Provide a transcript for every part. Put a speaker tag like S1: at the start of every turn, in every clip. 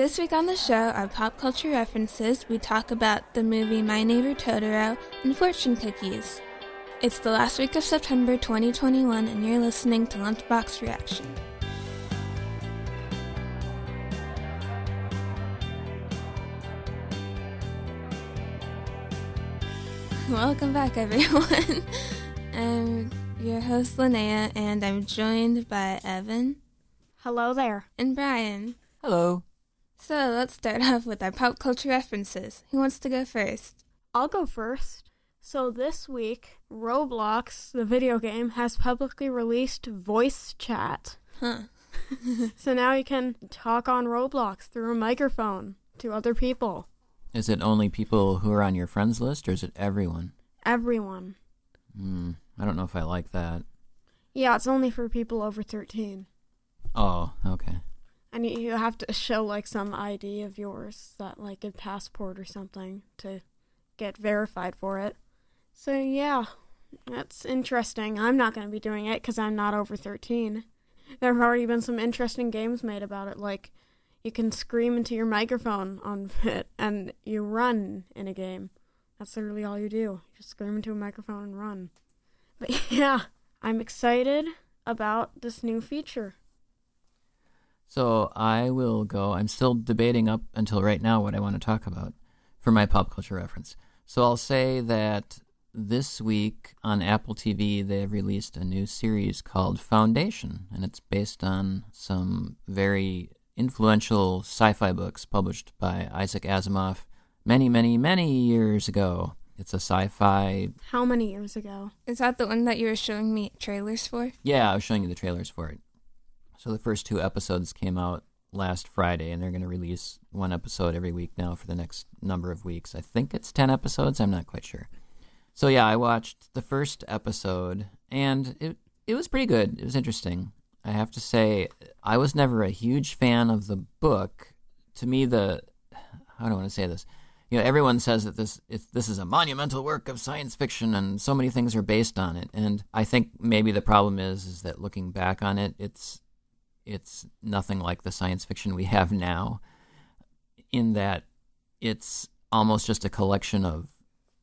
S1: This week on the show are pop culture references. We talk about the movie My Neighbor Totoro and fortune cookies. It's the last week of September 2021, and you're listening to Lunchbox Reaction. Welcome back, everyone. I'm your host, Linnea, and I'm joined by Evan
S2: Hello there.
S1: and Brian.
S3: Hello.
S1: So let's start off with our pop culture references. Who wants to go first?
S2: I'll go first. So this week, Roblox, the video game, has publicly released voice chat.
S1: Huh.
S2: So now you can talk on Roblox through a microphone to other people.
S3: Is it only people who are on your friends list, or is it everyone?
S2: Everyone.
S3: Hmm. I don't know if I like that.
S2: Yeah, it's only for people over 13.
S3: Oh, okay.
S2: And you- have to show like some ID of yours, that like a passport or something, to get verified for it. So yeah, that's interesting. I'm not going to be doing it because I'm not over 13. There have already been some interesting games made about it, like you can scream into your microphone on it and you run in a game. That's literally all you do. You just scream into a microphone and run. But yeah, I'm excited about this new feature.
S3: So I will go. I'm still debating up until right now what I want to talk about for my pop culture reference. So I'll say that this week on Apple TV they have released a new series called Foundation, and it's based on some very influential sci-fi books published by Isaac Asimov many, many, many years ago. It's a sci-fi
S2: How many years ago?
S1: Is that the one that you were showing me trailers for?
S3: Yeah, I was showing you the trailers for it. So the first two episodes came out last Friday, and they're going to release one episode every week now for the next number of weeks. I think it's 10 episodes, I'm not quite sure. So yeah, I watched the first episode, and it, it was pretty good. It was interesting. I have to say, I was never a huge fan of the book. To me, the. I want to say this? you know everyone says that this this is a monumental work of science fiction and so many things are based on it and i think maybe the problem is is that looking back on it it's it's nothing like the science fiction we have now in that it's almost just a collection of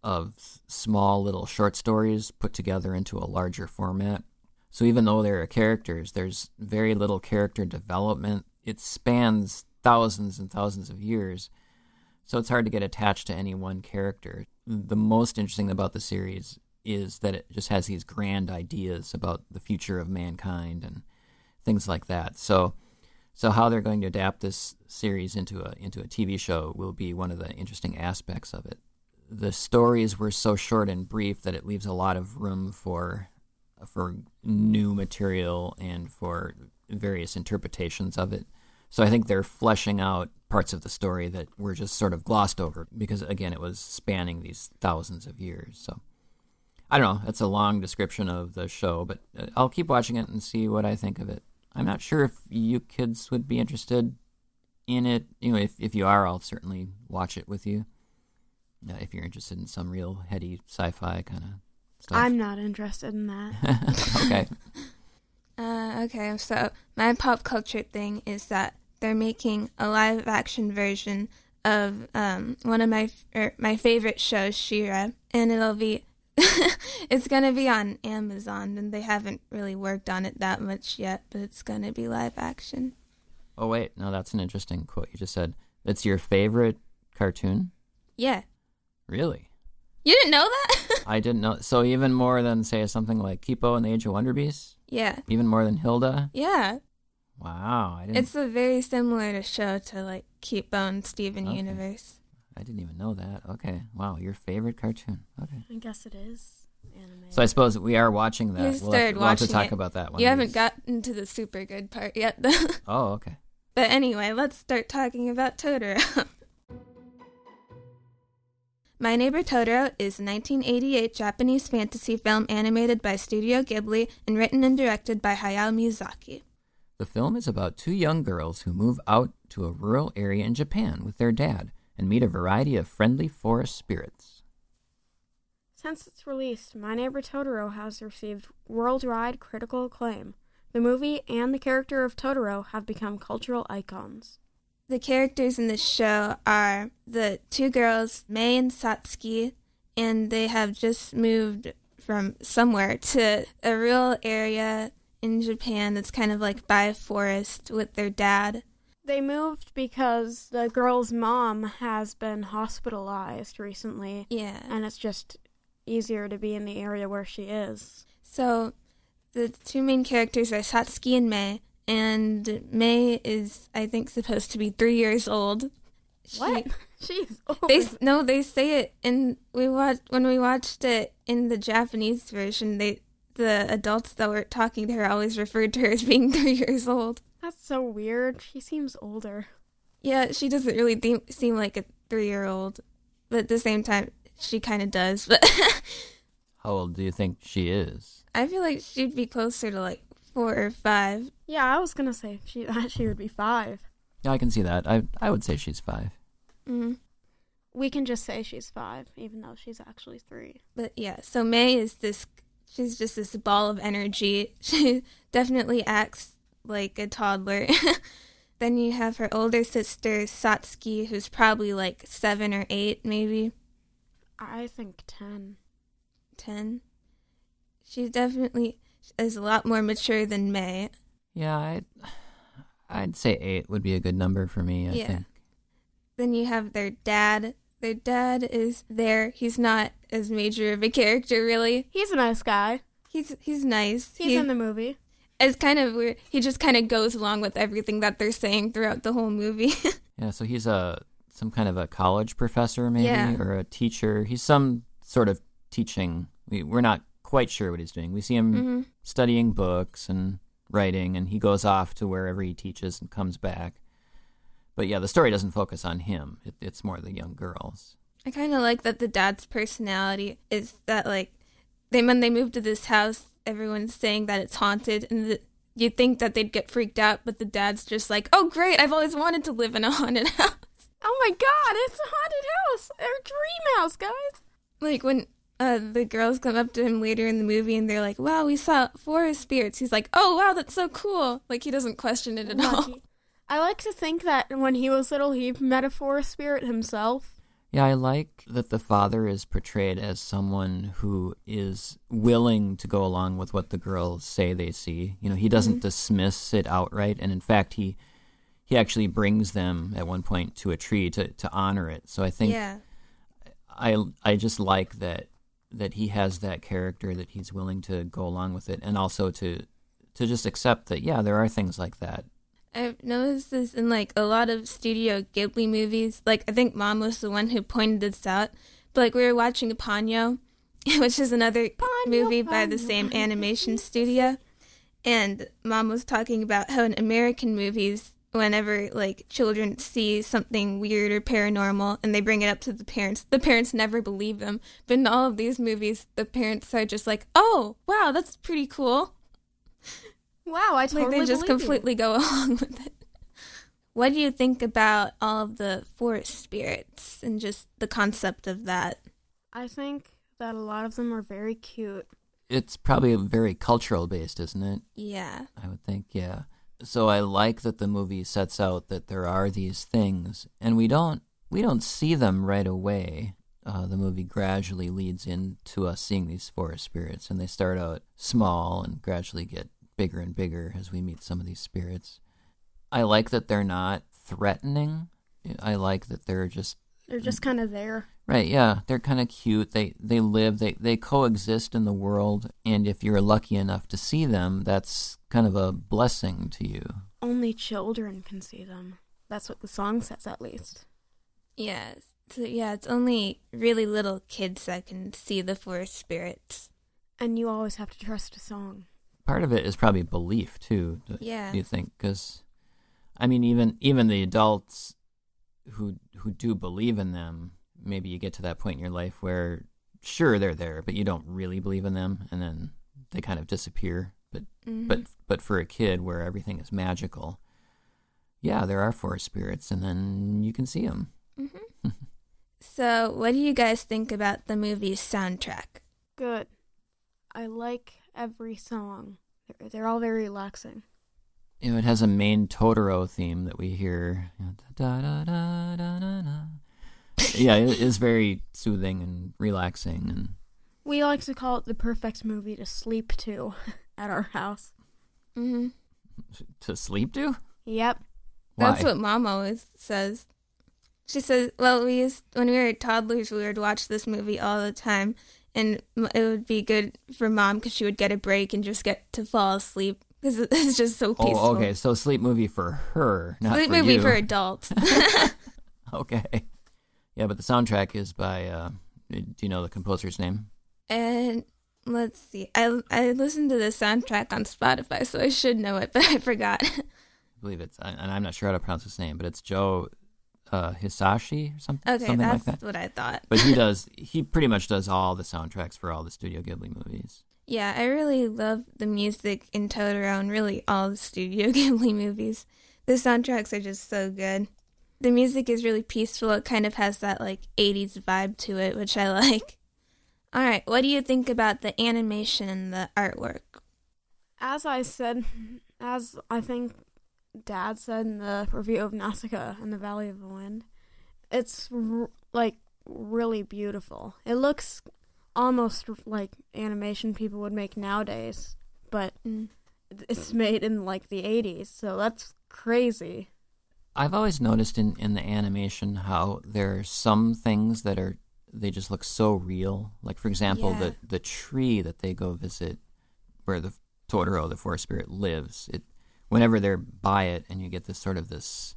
S3: of small little short stories put together into a larger format. So even though there are characters there's very little character development. It spans thousands and thousands of years. So it's hard to get attached to any one character. The most interesting about the series is that it just has these grand ideas about the future of mankind and things like that. So so how they're going to adapt this series into a into a TV show will be one of the interesting aspects of it. The stories were so short and brief that it leaves a lot of room for for new material and for various interpretations of it. So I think they're fleshing out parts of the story that were just sort of glossed over because again it was spanning these thousands of years. So I don't know, that's a long description of the show, but uh, I'll keep watching it and see what I think of it. I'm not sure if you kids would be interested in it. You know, if if you are, I'll certainly watch it with you. Uh, if you're interested in some real heady sci-fi kind of stuff.
S2: I'm not interested in that.
S3: okay.
S1: Uh, okay, so my pop culture thing is that they're making a live action version of um, one of my f- er, my favorite shows, She-Ra, and it'll be it's gonna be on Amazon, and they haven't really worked on it that much yet, but it's gonna be live action.
S3: Oh wait, no, that's an interesting quote you just said. It's your favorite cartoon?
S1: Yeah,
S3: Really?
S1: you didn't know that?
S3: I didn't know. So even more than say something like Kipo and the Age of Wonder Beasts?
S1: yeah,
S3: Even more than Hilda?
S1: yeah.
S3: Wow, I didn't.
S1: It's a very similar to show to like Keep Bone Steven
S3: Okay.
S1: Universe.
S3: I didn't even know that. Okay, wow, your favorite cartoon. Okay,
S2: I guess it is anime.
S3: so I suppose we are watching that.
S1: You
S3: we'll have,
S1: started
S3: to, we'll have to talk
S1: it.
S3: about that one.
S1: You haven't
S3: these-
S1: gotten to the super good part yet, though.
S3: Oh, okay.
S1: But anyway, let's start talking about Totoro. My Neighbor Totoro is a 1988 Japanese fantasy film animated by Studio Ghibli and written and directed by Hayao Miyazaki.
S3: The film is about two young girls who move out to a rural area in Japan with their dad and meet a variety of friendly forest spirits.
S2: Since its release, My Neighbor Totoro has received worldwide critical acclaim. The movie and the character of Totoro have become cultural icons.
S1: the characters in the show are the two girls, Mei and Satsuki, and they have just moved from somewhere to a rural area in Japan that's kind of like by a forest with their dad.
S2: They moved because the girl's mom has been hospitalized recently,
S1: Yeah.
S2: and it's just easier to be in the area where she is.
S1: So the two main characters are Satsuki and Mei, and Mei is, I think, supposed to be three years old. She-
S2: What? She's old.
S1: They no, they say it in we watched when we watched it in the Japanese version. They the adults that were talking to her always referred to her as being three years old.
S2: That's so weird. She seems older.
S1: Yeah, she doesn't really de- seem like a three year old, but at the same time, she kind of does. But
S3: How old do you think she is?
S1: I feel like she'd be closer to like four or five.
S2: Yeah, I was gonna say she she would be five.
S3: Yeah, I can see that. I I would say she's five.
S1: Mm.
S2: We can just say she's five, even though she's actually three.
S1: But yeah, so Mei is this. She's just this ball of energy. She definitely acts like a toddler. then you have her older sister Satsuki, who's probably like seven or eight, maybe
S2: I think ten.
S1: ten. She definitely is a lot more mature than Mei.
S3: Yeah, I I'd say eight would be a good number for me. I
S1: Yeah.
S3: think.
S1: Then you have their dad. Their dad is there. He's not as major of a character, really.
S2: He's a nice guy.
S1: He's he's nice.
S2: He's
S1: He-
S2: in the movie.
S1: It's kind of weird. He just kind of goes along with everything that they're saying throughout the whole movie.
S3: Yeah, so he's a some kind of a college professor, maybe,
S1: Yeah.
S3: or a teacher. He's some sort of teaching. We, we're not quite sure what he's doing. We see him
S1: hmm
S3: studying books and writing, and he goes off to wherever he teaches and comes back. But yeah, the story doesn't focus on him. It, it's more the young girls.
S1: I kind of like that the dad's personality is that like they when they move to this house, everyone's saying that it's haunted, and the, you'd think that they'd get freaked out, but the dad's just like, "Oh great, I've always wanted to live in a haunted house."
S2: Oh my god, it's a haunted house! Our dream house, guys!
S1: like when uh, the girls come up to him later in the movie and they're like, "Wow, we saw forest spirits." He's like, "Oh wow, that's so cool!" Like he doesn't question it at all.
S2: I like to think that when he was little, he met a forest spirit himself.
S3: Yeah, I like that the father is portrayed as someone who is willing to go along with what the girls say they see. You know, he doesn't mm-hmm. dismiss it outright, and in fact, he he actually brings them at one point to a tree to, to honor it. So I think
S1: Yeah.
S3: I I just like that that he has that character that he's willing to go along with it, and also to to just accept that yeah, there are things like that.
S1: I've noticed this in like a lot of Studio Ghibli movies. Like I think Mom was the one who pointed this out. But like we were watching Ponyo, which is another
S2: Ponyo,
S1: movie by the same animation studio, and Mom was talking about how in American movies, whenever like children see something weird or paranormal and they bring it up to the parents, the parents never believe them. But in all of these movies, the parents are just like, "Oh, wow, that's pretty cool."
S2: Wow, I totally
S1: like they just
S2: believe you.
S1: completely go along with it. What do you think about all of the forest spirits and just the concept of that?
S2: I think that a lot of them are very cute.
S3: It's probably very cultural based, isn't it?
S1: Yeah.
S3: I would think, yeah. So I like that the movie sets out that there are these things, and we don't we don't see them right away. Uh, the movie gradually leads into us seeing these forest spirits, and they start out small and gradually get bigger and bigger as we meet some of these spirits. I like that they're not threatening. I like that they're just
S2: They're just kind of there.
S3: Right, yeah, they're kind of cute. They they live, they they coexist in the world, and if you're lucky enough to see them, that's kind of a blessing to you.
S2: Only children can see them. That's what the song says, at least.
S1: Yeah. So yeah, it's only really little kids that can see the forest spirits.
S2: And you always have to trust a song.
S3: Part of it is probably belief too. do
S1: Yeah.
S3: you think? Because, I mean, even even the adults who who do believe in them, maybe you get to that point in your life where sure they're there, but you don't really believe in them, and then they kind of disappear. But
S1: Mhm.
S3: but but for a kid where everything is magical, yeah, there are forest spirits, and then you can see them.
S1: Mhm. so, what do you guys think about the movie's soundtrack?
S2: Good. I like every song. They're, they're all very relaxing.
S3: you know, it has a main Totoro theme that we hear. yeah, it is very soothing and relaxing, and
S2: We like to call it the perfect movie to sleep to at our house.
S1: hmm
S3: to sleep to.
S2: Yep.
S3: Why?
S1: That's what mom always says. She says, "Well, we used when we were toddlers, we would watch this movie all the time, and it would be good for mom because she would get a break and just get to fall asleep because it's just so peaceful."
S3: oh, okay. So sleep movie for her, not
S1: Sleep
S3: for
S1: movie
S3: you.
S1: for adults.
S3: Okay. Yeah, but the soundtrack is by. Uh, do you know the composer's name?
S1: and let's see, I I listened to the soundtrack on Spotify, so I should know it, but I forgot.
S3: I believe it's, and I'm not sure how to pronounce his name, but it's Joe uh, Hisashi or something,
S1: okay,
S3: something
S1: that's
S3: like that.
S1: what I thought.
S3: But he does. He pretty much does all the soundtracks for all the Studio Ghibli movies.
S1: Yeah, I really love the music in Totoro and really all the Studio Ghibli movies. The soundtracks are just so good. The music is really peaceful. It kind of has that like 80s vibe to it, which I like. All right, what do you think about the animation and the artwork?
S2: As I said, as I think Dad said in the review of Nausicaa and the Valley of the Wind, it's r- like really beautiful. It looks almost like animation people would make nowadays, but
S1: Mm.
S2: it's made in like the 80s, so that's crazy.
S3: I've always noticed in, in the animation how there are some things that are they just look so real. Like for example,
S1: Yeah.
S3: the the tree that they go visit, where the Totoro, the forest spirit, lives. It whenever they're by it, and you get this sort of this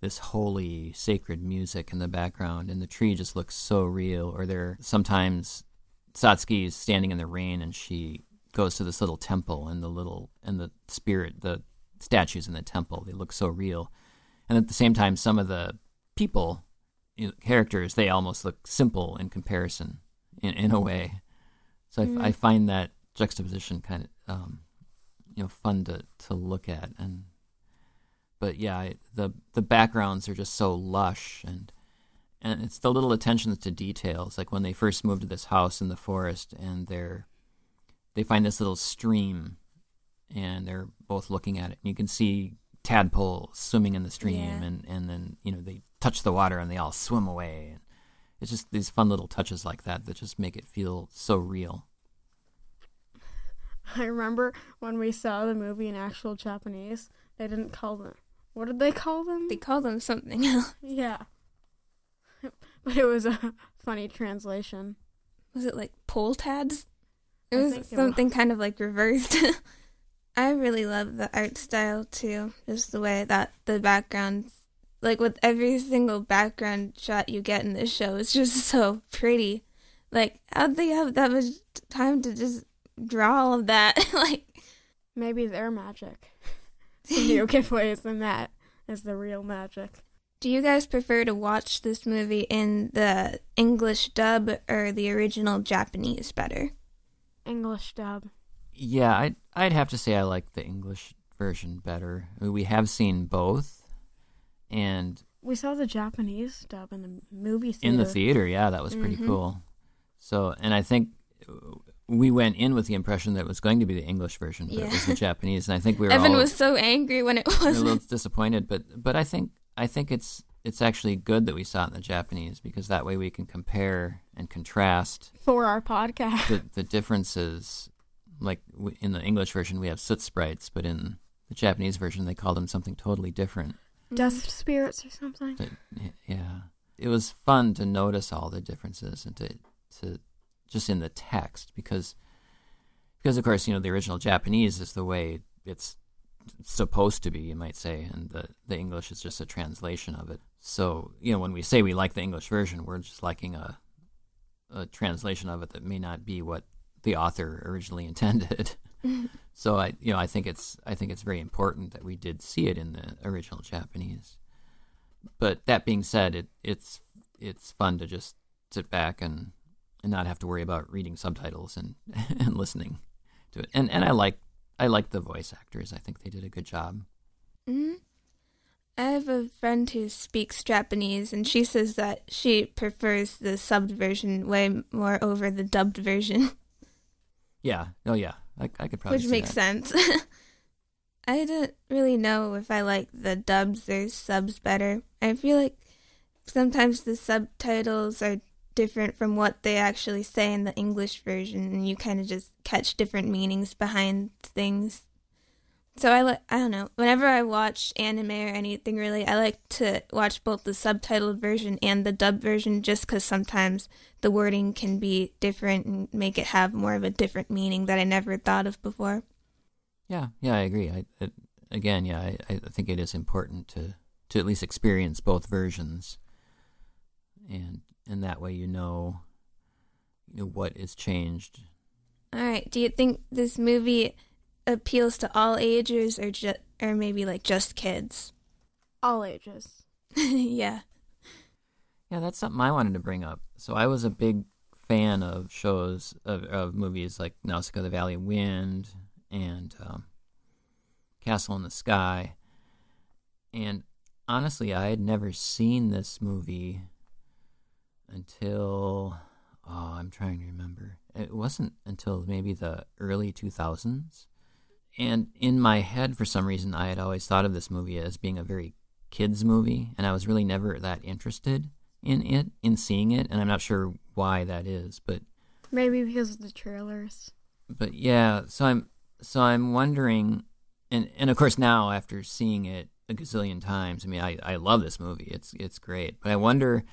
S3: this holy sacred music in the background, and the tree just looks so real. Or there sometimes Satsuki is standing in the rain, and she goes to this little temple, and the little and the spirit, the statues in the temple, they look so real and at the same time some of the people you know, characters they almost look simple in comparison in, in a way so I find that juxtaposition kind of um, you know fun to, to look at. And but yeah I, the the backgrounds are just so lush and and it's the little attentions to details. Like when they first move to this house in the forest and they're they find this little stream and they're both looking at it. And you can see tadpoles swimming in the stream
S1: Yeah.
S3: and, and then you know they touch the water and they all swim away. And it's just these fun little touches like that that just make it feel so real
S2: I remember when we saw the movie in actual Japanese, they didn't call them. What did they call them?
S1: They call them something else.
S2: Yeah. But it was a funny translation.
S1: Was it like pole tabs? It
S2: I
S1: was
S2: think it
S1: something kind of like reversed. I really love the art style too. Just the way that the backgrounds, like with every single background shot you get in this show, it's just so pretty. Like, how'd they have that much time to just draw all of that? like,
S2: Maybe their magic. Studio Ghibli and that is the real magic.
S1: do you guys prefer to watch this movie in the English dub or the original Japanese better?
S2: English dub.
S3: yeah I'd, I'd have to say i like the english version better we have seen both and
S2: We saw the Japanese dub in the movie theater.
S3: in the theater yeah that was pretty
S1: Mhm.
S3: cool so and i think we went in with the impression that it was going to be the english version but it was the japanese and i think we were
S1: Evan
S3: all
S1: was so angry when it
S3: we were a little disappointed but but i think i think it's it's actually good that we saw it in the japanese because that way we can compare and contrast
S2: For our podcast.
S3: the the differences. Like w- in the english version we have soot sprites but in the japanese version they call them something totally different. Mm-hmm.
S2: Dust spirits or something.
S3: But, yeah. It was fun to notice all the differences and to to just in the text because because of course you know the original japanese is the way it's supposed to be you might say and the the english is just a translation of it. So you know when we say we like the english version we're just liking a a translation of it that may not be what the author originally intended. So i you know i think it's i think it's very important that we did see it in the original japanese. But that being said it it's it's fun to just sit back and and not have to worry about reading subtitles and and listening to it. And and i like i like the voice actors. I think they did a good job.
S1: Hmm I have a friend who speaks Japanese, and she says that she prefers the subbed version way more over the dubbed version,
S3: yeah. Oh yeah. I, I could probably
S1: which makes
S3: that.
S1: sense. I don't really know if I like the dubs or subs better. I feel like sometimes the subtitles are different from what they actually say in the English version, and you kind of just catch different meanings behind things. So I like I don't know. Whenever I watch anime or anything really, I like to watch both the subtitled version and the dub version just cuz sometimes the wording can be different and make it have more of a different meaning that I never thought of before.
S3: Yeah, yeah, I agree. I, I again, yeah, I, I think it is important to to at least experience both versions, and and that way you know, you know what is changed.
S1: All right. Do you think this movie appeals to all ages or just or maybe like just kids?
S2: All ages.
S1: yeah.
S3: Yeah, that's something I wanted to bring up. So I was a big fan of shows of, of movies like Nausicaa, the Valley of Wind, and um, Castle in the Sky. And honestly, I had never seen this movie until oh, I'm trying to remember. It wasn't until maybe the early 2000s. And in my head, for some reason, I had always thought of this movie as being a very kids movie, and I was really never that interested in it, in seeing it, and I'm not sure why that is, but
S2: maybe because of the trailers.
S3: But yeah, so I'm so I'm wondering, and and of course now after seeing it a gazillion times, I mean I I love this movie. It's it's great, but I wonder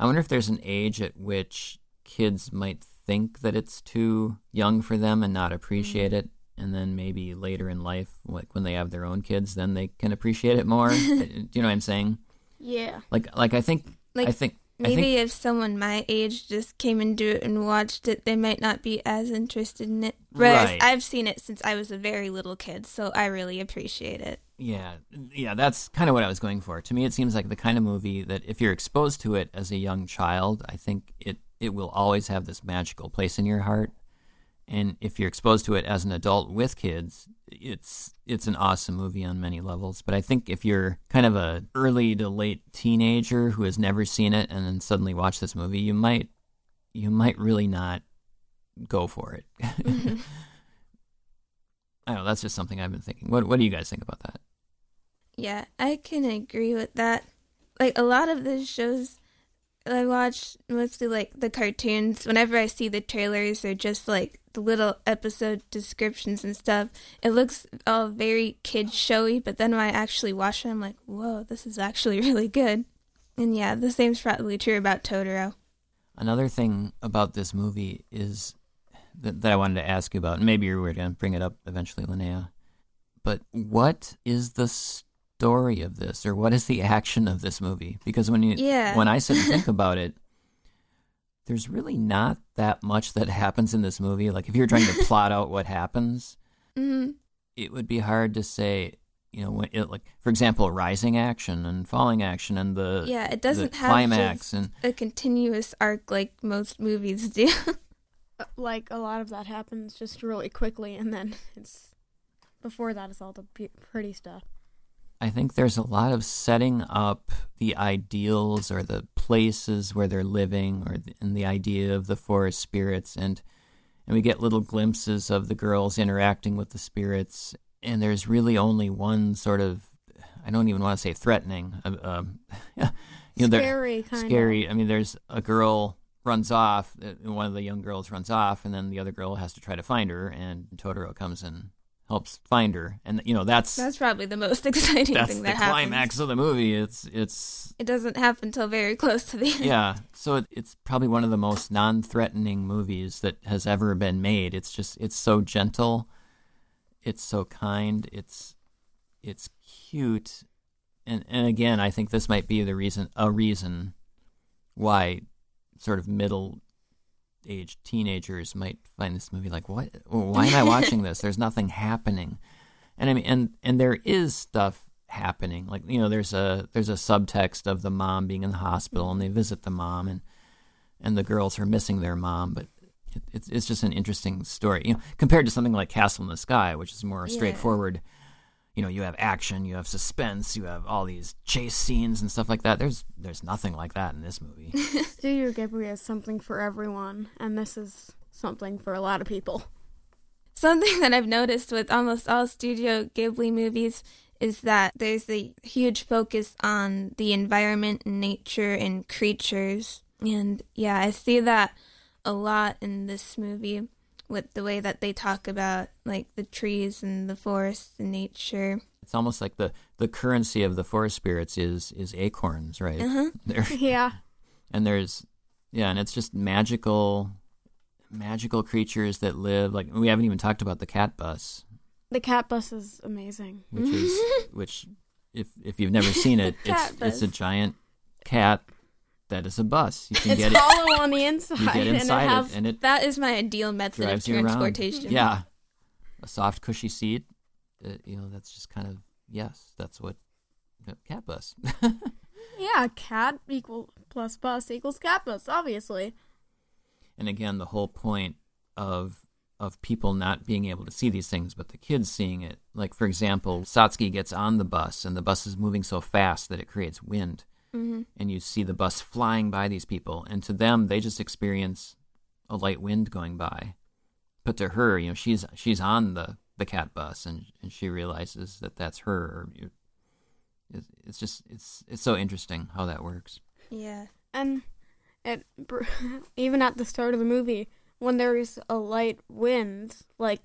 S3: I wonder if there's an age at which kids might think that it's too young for them and not appreciate mm-hmm. it and then maybe later in life, like when they have their own kids, then they can appreciate it more. Do you know what I'm saying?
S2: Yeah.
S3: Like, like I think, like, I think
S1: maybe
S3: think,
S1: if someone my age just came and into it and watched it, they might not be as interested in it. Whereas right. I've seen it since I was a very little kid, so I really appreciate it.
S3: Yeah, yeah, that's kind of what I was going for. To me, it seems like the kind of movie that if you're exposed to it as a young child, I think it it will always have this magical place in your heart. And if you're exposed to it as an adult with kids it's it's an awesome movie on many levels. But i think if you're kind of a early to late teenager who has never seen it and then suddenly watch this movie you might you might really not go for it. Mm-hmm. i don't know that's just something i've been thinking. What what do you guys think about that
S1: yeah i can agree with that like a lot of the shows I watch mostly like the cartoons. Whenever I see the trailers or just like the little episode descriptions and stuff, it looks all very kid showy. But then when I actually watch it, I'm like, whoa, this is actually really good. And yeah, the same's probably true about Totoro.
S3: Another thing about this movie is that, that I wanted to ask you about, and maybe you were going to bring it up eventually, Linnea. But what is the of this, or what is the action of this movie? Because when you,
S1: yeah.
S3: when I sit and think about it, there's really not that much that happens in this movie. Like if you're trying to plot out what happens,
S1: mm-hmm.
S3: it would be hard to say. You know, it, like for example, rising action and falling action, and the
S1: yeah, it doesn't have
S3: climax and
S1: a continuous arc like most movies do.
S2: Like a lot of that happens just really quickly, and then it's before that is all the pretty stuff.
S3: I think there's a lot of setting up the ideals or the places where they're living, or the, and the idea of the forest spirits, and and we get little glimpses of the girls interacting with the spirits, and there's really only one sort of I don't even want to say threatening, uh, um,
S2: you know, scary,
S3: scary. I mean, there's a girl runs off, uh, one of the young girls runs off, and then the other girl has to try to find her, and Totoro comes and helps find her, and you know that's
S1: that's probably the most exciting
S3: that's
S1: thing
S3: that
S1: happens.
S3: climax of the movie. It's it's
S1: it doesn't happen until very close to the end.
S3: Yeah, so it, it's probably one of the most non-threatening movies that has ever been made. It's just it's so gentle, it's so kind, it's it's cute, and and again, I think this might be the reason a reason why sort of middle age teenagers might find this movie like, what? Why am I watching this? There's nothing happening, and I mean, and and there is stuff happening. Like you know, there's a there's a subtext of the mom being in the hospital, and they mm-hmm. visit the mom, and and the girls are missing their mom, but it, it's it's just an interesting story. You know, compared to something like Castle in the Sky, which is more yeah. straightforward you know you have action you have suspense you have all these chase scenes and stuff like that. There's there's nothing like that in this movie.
S2: Studio ghibli has something for everyone and this is something for a lot of people.
S1: Something that I've noticed with almost all Studio Ghibli movies is that there's a huge focus on the environment and nature and creatures. And yeah, I see that a lot in this movie with the way that they talk about like the trees and the forest and nature.
S3: It's almost like the, the currency of the forest spirits is is acorns, right?
S1: Uh-huh.
S2: Yeah.
S3: and there's yeah, and it's just magical magical creatures that live like we haven't even talked about the cat bus,
S2: The cat bus is amazing.
S3: which is which if if you've never seen it, it's
S1: Cat
S3: it's a giant cat that is a bus. You can
S2: It's
S3: get it
S2: hollow on the inside,
S3: you get inside
S2: and it
S3: it and it
S1: That is my ideal method of
S3: drives you around.
S1: transportation.
S3: Yeah. A soft cushy seat. Uh, you know, that's just kind of yes, that's what uh, cat bus.
S2: yeah, cat equal plus bus equals cat bus, obviously.
S3: and again the whole point of of people not being able to see these things but the kids seeing it like for example satsuki gets on the bus and the bus is moving so fast that it creates wind
S1: hmm
S3: and you see the bus flying by these people and to them they just experience a light wind going by. But to her you know she's she's on the the cat bus and and she realizes that that's her. It's, it's just it's it's so interesting how that works.
S1: Yeah.
S2: And it even at the start of the movie, when there is a light wind, like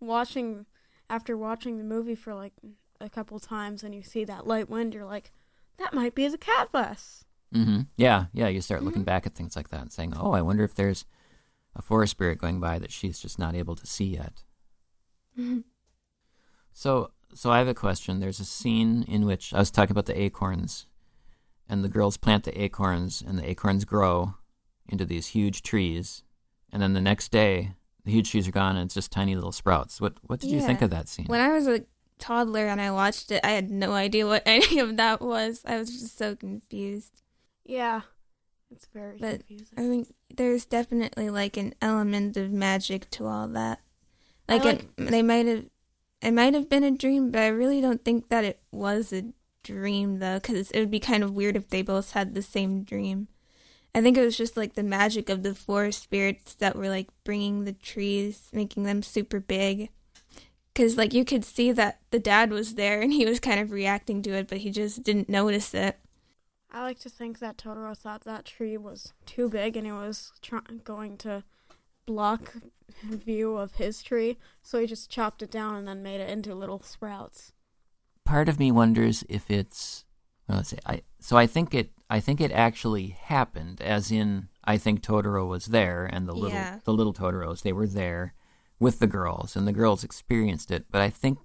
S2: watching after watching the movie for like a couple times, and you see that light wind, you're like, that might be the cat bus.
S3: hmm Yeah, yeah. You start looking back at things like that and saying, "Oh, I wonder if there's a forest spirit going by that she's just not able to see yet." So, so I have a question. There's a scene in which I was talking about the acorns, and the girls plant the acorns, and the acorns grow into these huge trees, and then the next day, the huge trees are gone, and it's just tiny little sprouts. What What did you think of that scene?
S1: When I was a toddler and I watched it, I had no idea what any of that was. I was just so confused.
S2: Yeah, it's very
S1: But-
S2: confusing.
S1: I think there's definitely like an element of magic to all that.
S2: I
S1: Like, it, they might have, it might have been a dream, but I really don't think that it was a dream though, because it would be kind of weird if they both had the same dream. I think it was just like the magic of the forest spirits that were like bringing the trees, making them super big. Because like you could see that the dad was there and he was kind of reacting to it, but he just didn't notice it.
S2: I like to think that Totoro thought that tree was too big and it was try- going to block view of his tree, so he just chopped it down and then made it into little sprouts.
S3: part of me wonders if it's well, let's say I so I think it I think it actually happened as in I think Totoro was there and the little
S1: Yeah.
S3: the little Totoros they were there with the girls and the girls experienced it but I think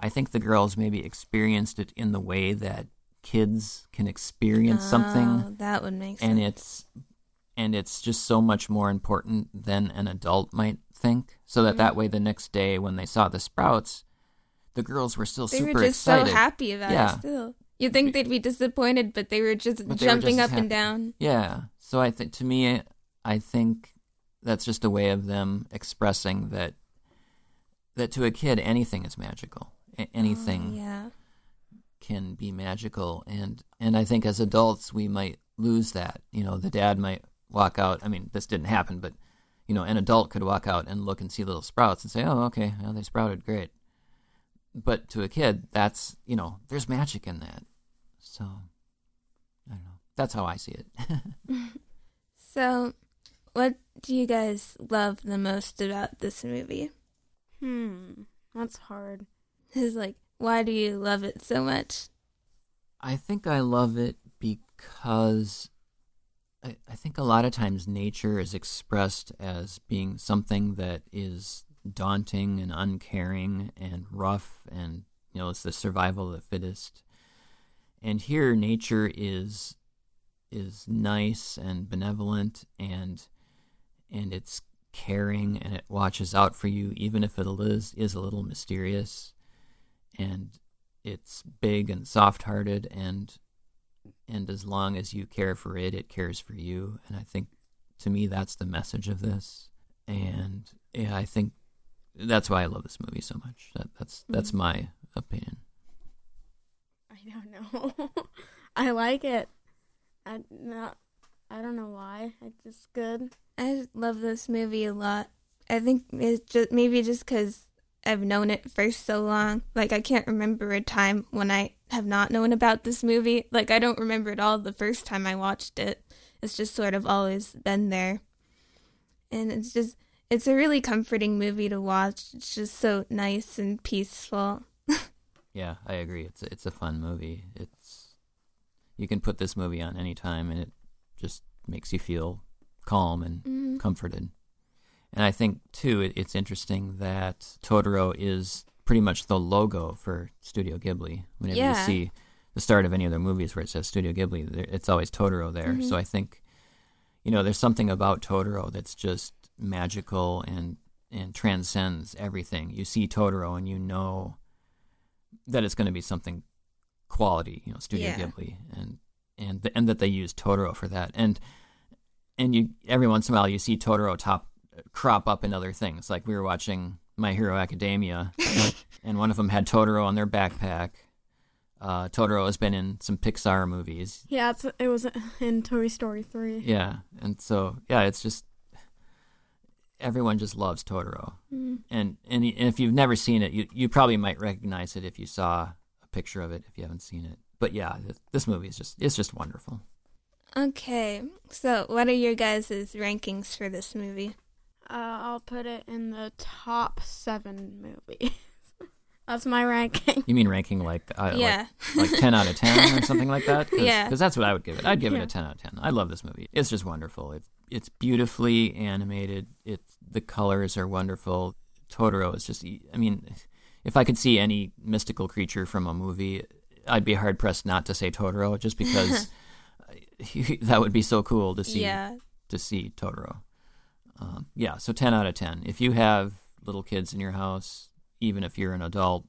S3: I think the girls maybe experienced it in the way that kids can experience
S1: Oh,
S3: something
S1: that would make sense.
S3: and it's and it's just so much more important than an adult might think so that
S1: Mm.
S3: that way the next day when they saw the sprouts the girls were still super.
S1: they
S3: super
S1: were just
S3: excited
S1: so happy about
S3: Yeah.
S1: it still. You'd think they'd be disappointed, but they were just
S3: But they were
S1: jumping
S3: just
S1: up and down.
S3: Yeah. So I think to me, I think that's just a way of them expressing that that to a kid anything is magical. A- oh, anything
S1: Oh, yeah.
S3: can be magical, and and I think as adults we might lose that. You know, the dad might walk out. I mean, this didn't happen, but you know, an adult could walk out and look and see little sprouts and say, "Oh, okay, well, they sprouted, great." But to a kid, that's you know, there's magic in that. So I don't know. That's how I see it.
S1: So, what do you guys love the most about this movie?
S2: Hmm, that's hard.
S1: Is like, why do you love it so much?
S3: I think I love it because I, I think a lot of times nature is expressed as being something that is daunting and uncaring and rough and you know it's the survival of the fittest and here nature is is nice and benevolent and and it's caring and it watches out for you even if it is is a little mysterious and it's big and soft-hearted and and as long as you care for it it cares for you and i think to me that's the message of this and yeah i think that's why i love this movie so much that, that's hmm. that's my opinion
S2: I don't know. I like it. I not. I don't know why. It's just good.
S1: I love this movie a lot. I think it's just maybe just because I've known it for so long. Like I can't remember a time when I have not known about this movie. Like I don't remember it all the first time I watched it. It's just sort of always been there. And it's just it's a really comforting movie to watch. It's just so nice and peaceful.
S3: yeah, I agree. It's it's a fun movie. It's you can put this movie on any time and it just makes you feel calm and mm-hmm. comforted. And I think too, it, it's interesting that Totoro is pretty much the logo for Studio Ghibli. Whenever yeah. you see the start of any of their movies where it says Studio Ghibli, it's always Totoro there. Mm-hmm. So I think, you know, there's something about Totoro that's just magical and and transcends everything. You see Totoro and you know that it's going to be something quality, you know, Studio yeah. Ghibli, and and the, and that they use Totoro for that. And and you every once in a while you see Totoro top crop up in other things. Like we were watching My Hero Academia, and one of them had Totoro on their backpack. Uh, Totoro has been in some Pixar movies.
S2: Yeah, it was in Toy Story three.
S3: Yeah, and so yeah, it's just everyone just loves Totoro, mm. and and if you've never seen it, you you probably might recognize it if you saw a picture of it if you haven't seen it. But yeah, this movie is just it's just wonderful.
S1: Okay, so what are your guys' rankings for this movie?
S2: Uh, I'll put it in the top seven movies. That's my ranking.
S3: You mean ranking like uh, yeah, like, like, ten out of ten or something like that? Cause,
S1: yeah,
S3: because that's what I would give it. I'd give yeah. it a ten out of ten. I love this movie. It's just wonderful. It's it's beautifully animated. It's the colors are wonderful. Totoro is just. I mean, if I could see any mystical creature from a movie, I'd be hard pressed not to say Totoro, just because that would be so cool to see.
S1: Yeah.
S3: To see Totoro. Um, yeah, so 10 out of 10. If you have little kids in your house, even if you're an adult,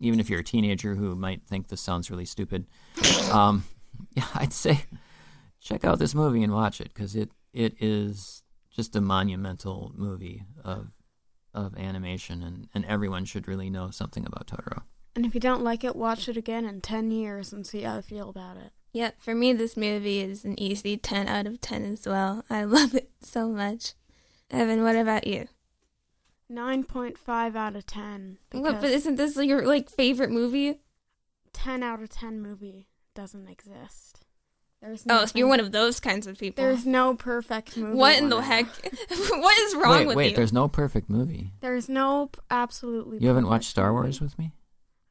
S3: even if you're a teenager who might think this sounds really stupid, um, yeah, I'd say check out this movie and watch it because it, it is just a monumental movie of of animation, and, and everyone should really know something about Totoro.
S2: And if you don't like it, watch it again in 10 years and see how you feel about it.
S1: Yeah, for me, this movie is an easy 10 out of 10 as well. I love it so much. Evan, what about you?
S2: 9.5 out of 10.
S1: What, but isn't this your like favorite movie?
S2: 10 out of 10 movie doesn't exist.
S1: There's oh, so you're one of those kinds of people.
S2: There's no perfect movie.
S1: What in the heck? what is wrong
S3: wait,
S1: with
S3: wait,
S1: you?
S3: Wait, there's no perfect movie.
S2: There's no absolutely.
S3: You haven't watched Star Wars
S2: movie.
S3: with me?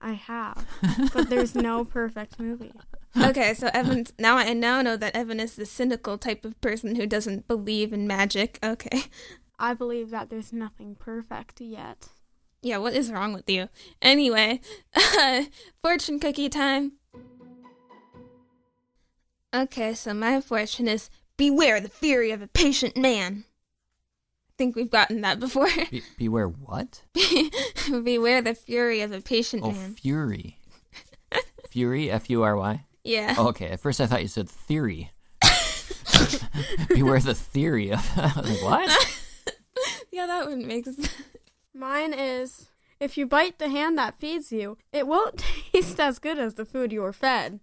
S2: I have, but there's no perfect movie.
S1: Okay, so Evan. Now I now know that Evan is the cynical type of person who doesn't believe in magic. Okay,
S2: I believe that there's nothing perfect yet.
S1: Yeah, what is wrong with you? Anyway, fortune cookie time. Okay, so my fortune is beware the fury of a patient man. I think we've gotten that before.
S3: Be- beware what?
S1: beware the fury of a patient
S3: oh,
S1: man.
S3: fury. fury, F U R Y?
S1: Yeah.
S3: Oh, okay, at first I thought you said theory. beware the theory of. like, what?
S1: yeah, that wouldn't make sense.
S2: Mine is if you bite the hand that feeds you, it won't taste as good as the food you were fed.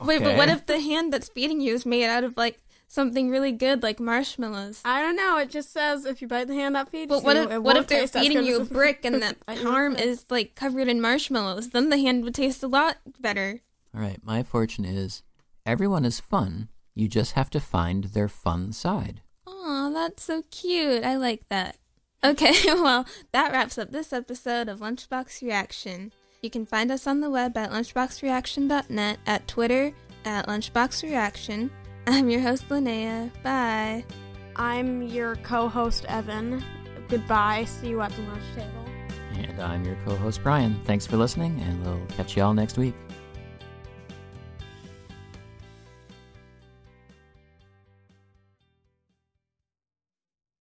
S1: Wait, but what if the hand that's feeding you is made out of like something really good, like marshmallows?
S2: I don't know. It just says if you bite the hand that feeds you.
S1: but what if, what if they're feeding you a brick and the arm is like covered in marshmallows? Then the hand would taste a lot better.
S3: All right, my fortune is everyone is fun. You just have to find their fun side.
S1: Aw, that's so cute. I like that. Okay, well, that wraps up this episode of Lunchbox Reaction. You can find us on the web at lunchboxreaction.net, at Twitter at lunchboxreaction. I'm your host, Linnea. Bye.
S2: I'm your co host, Evan. Goodbye. See you at the lunch table.
S3: And I'm your co host, Brian. Thanks for listening, and we'll catch you all next week.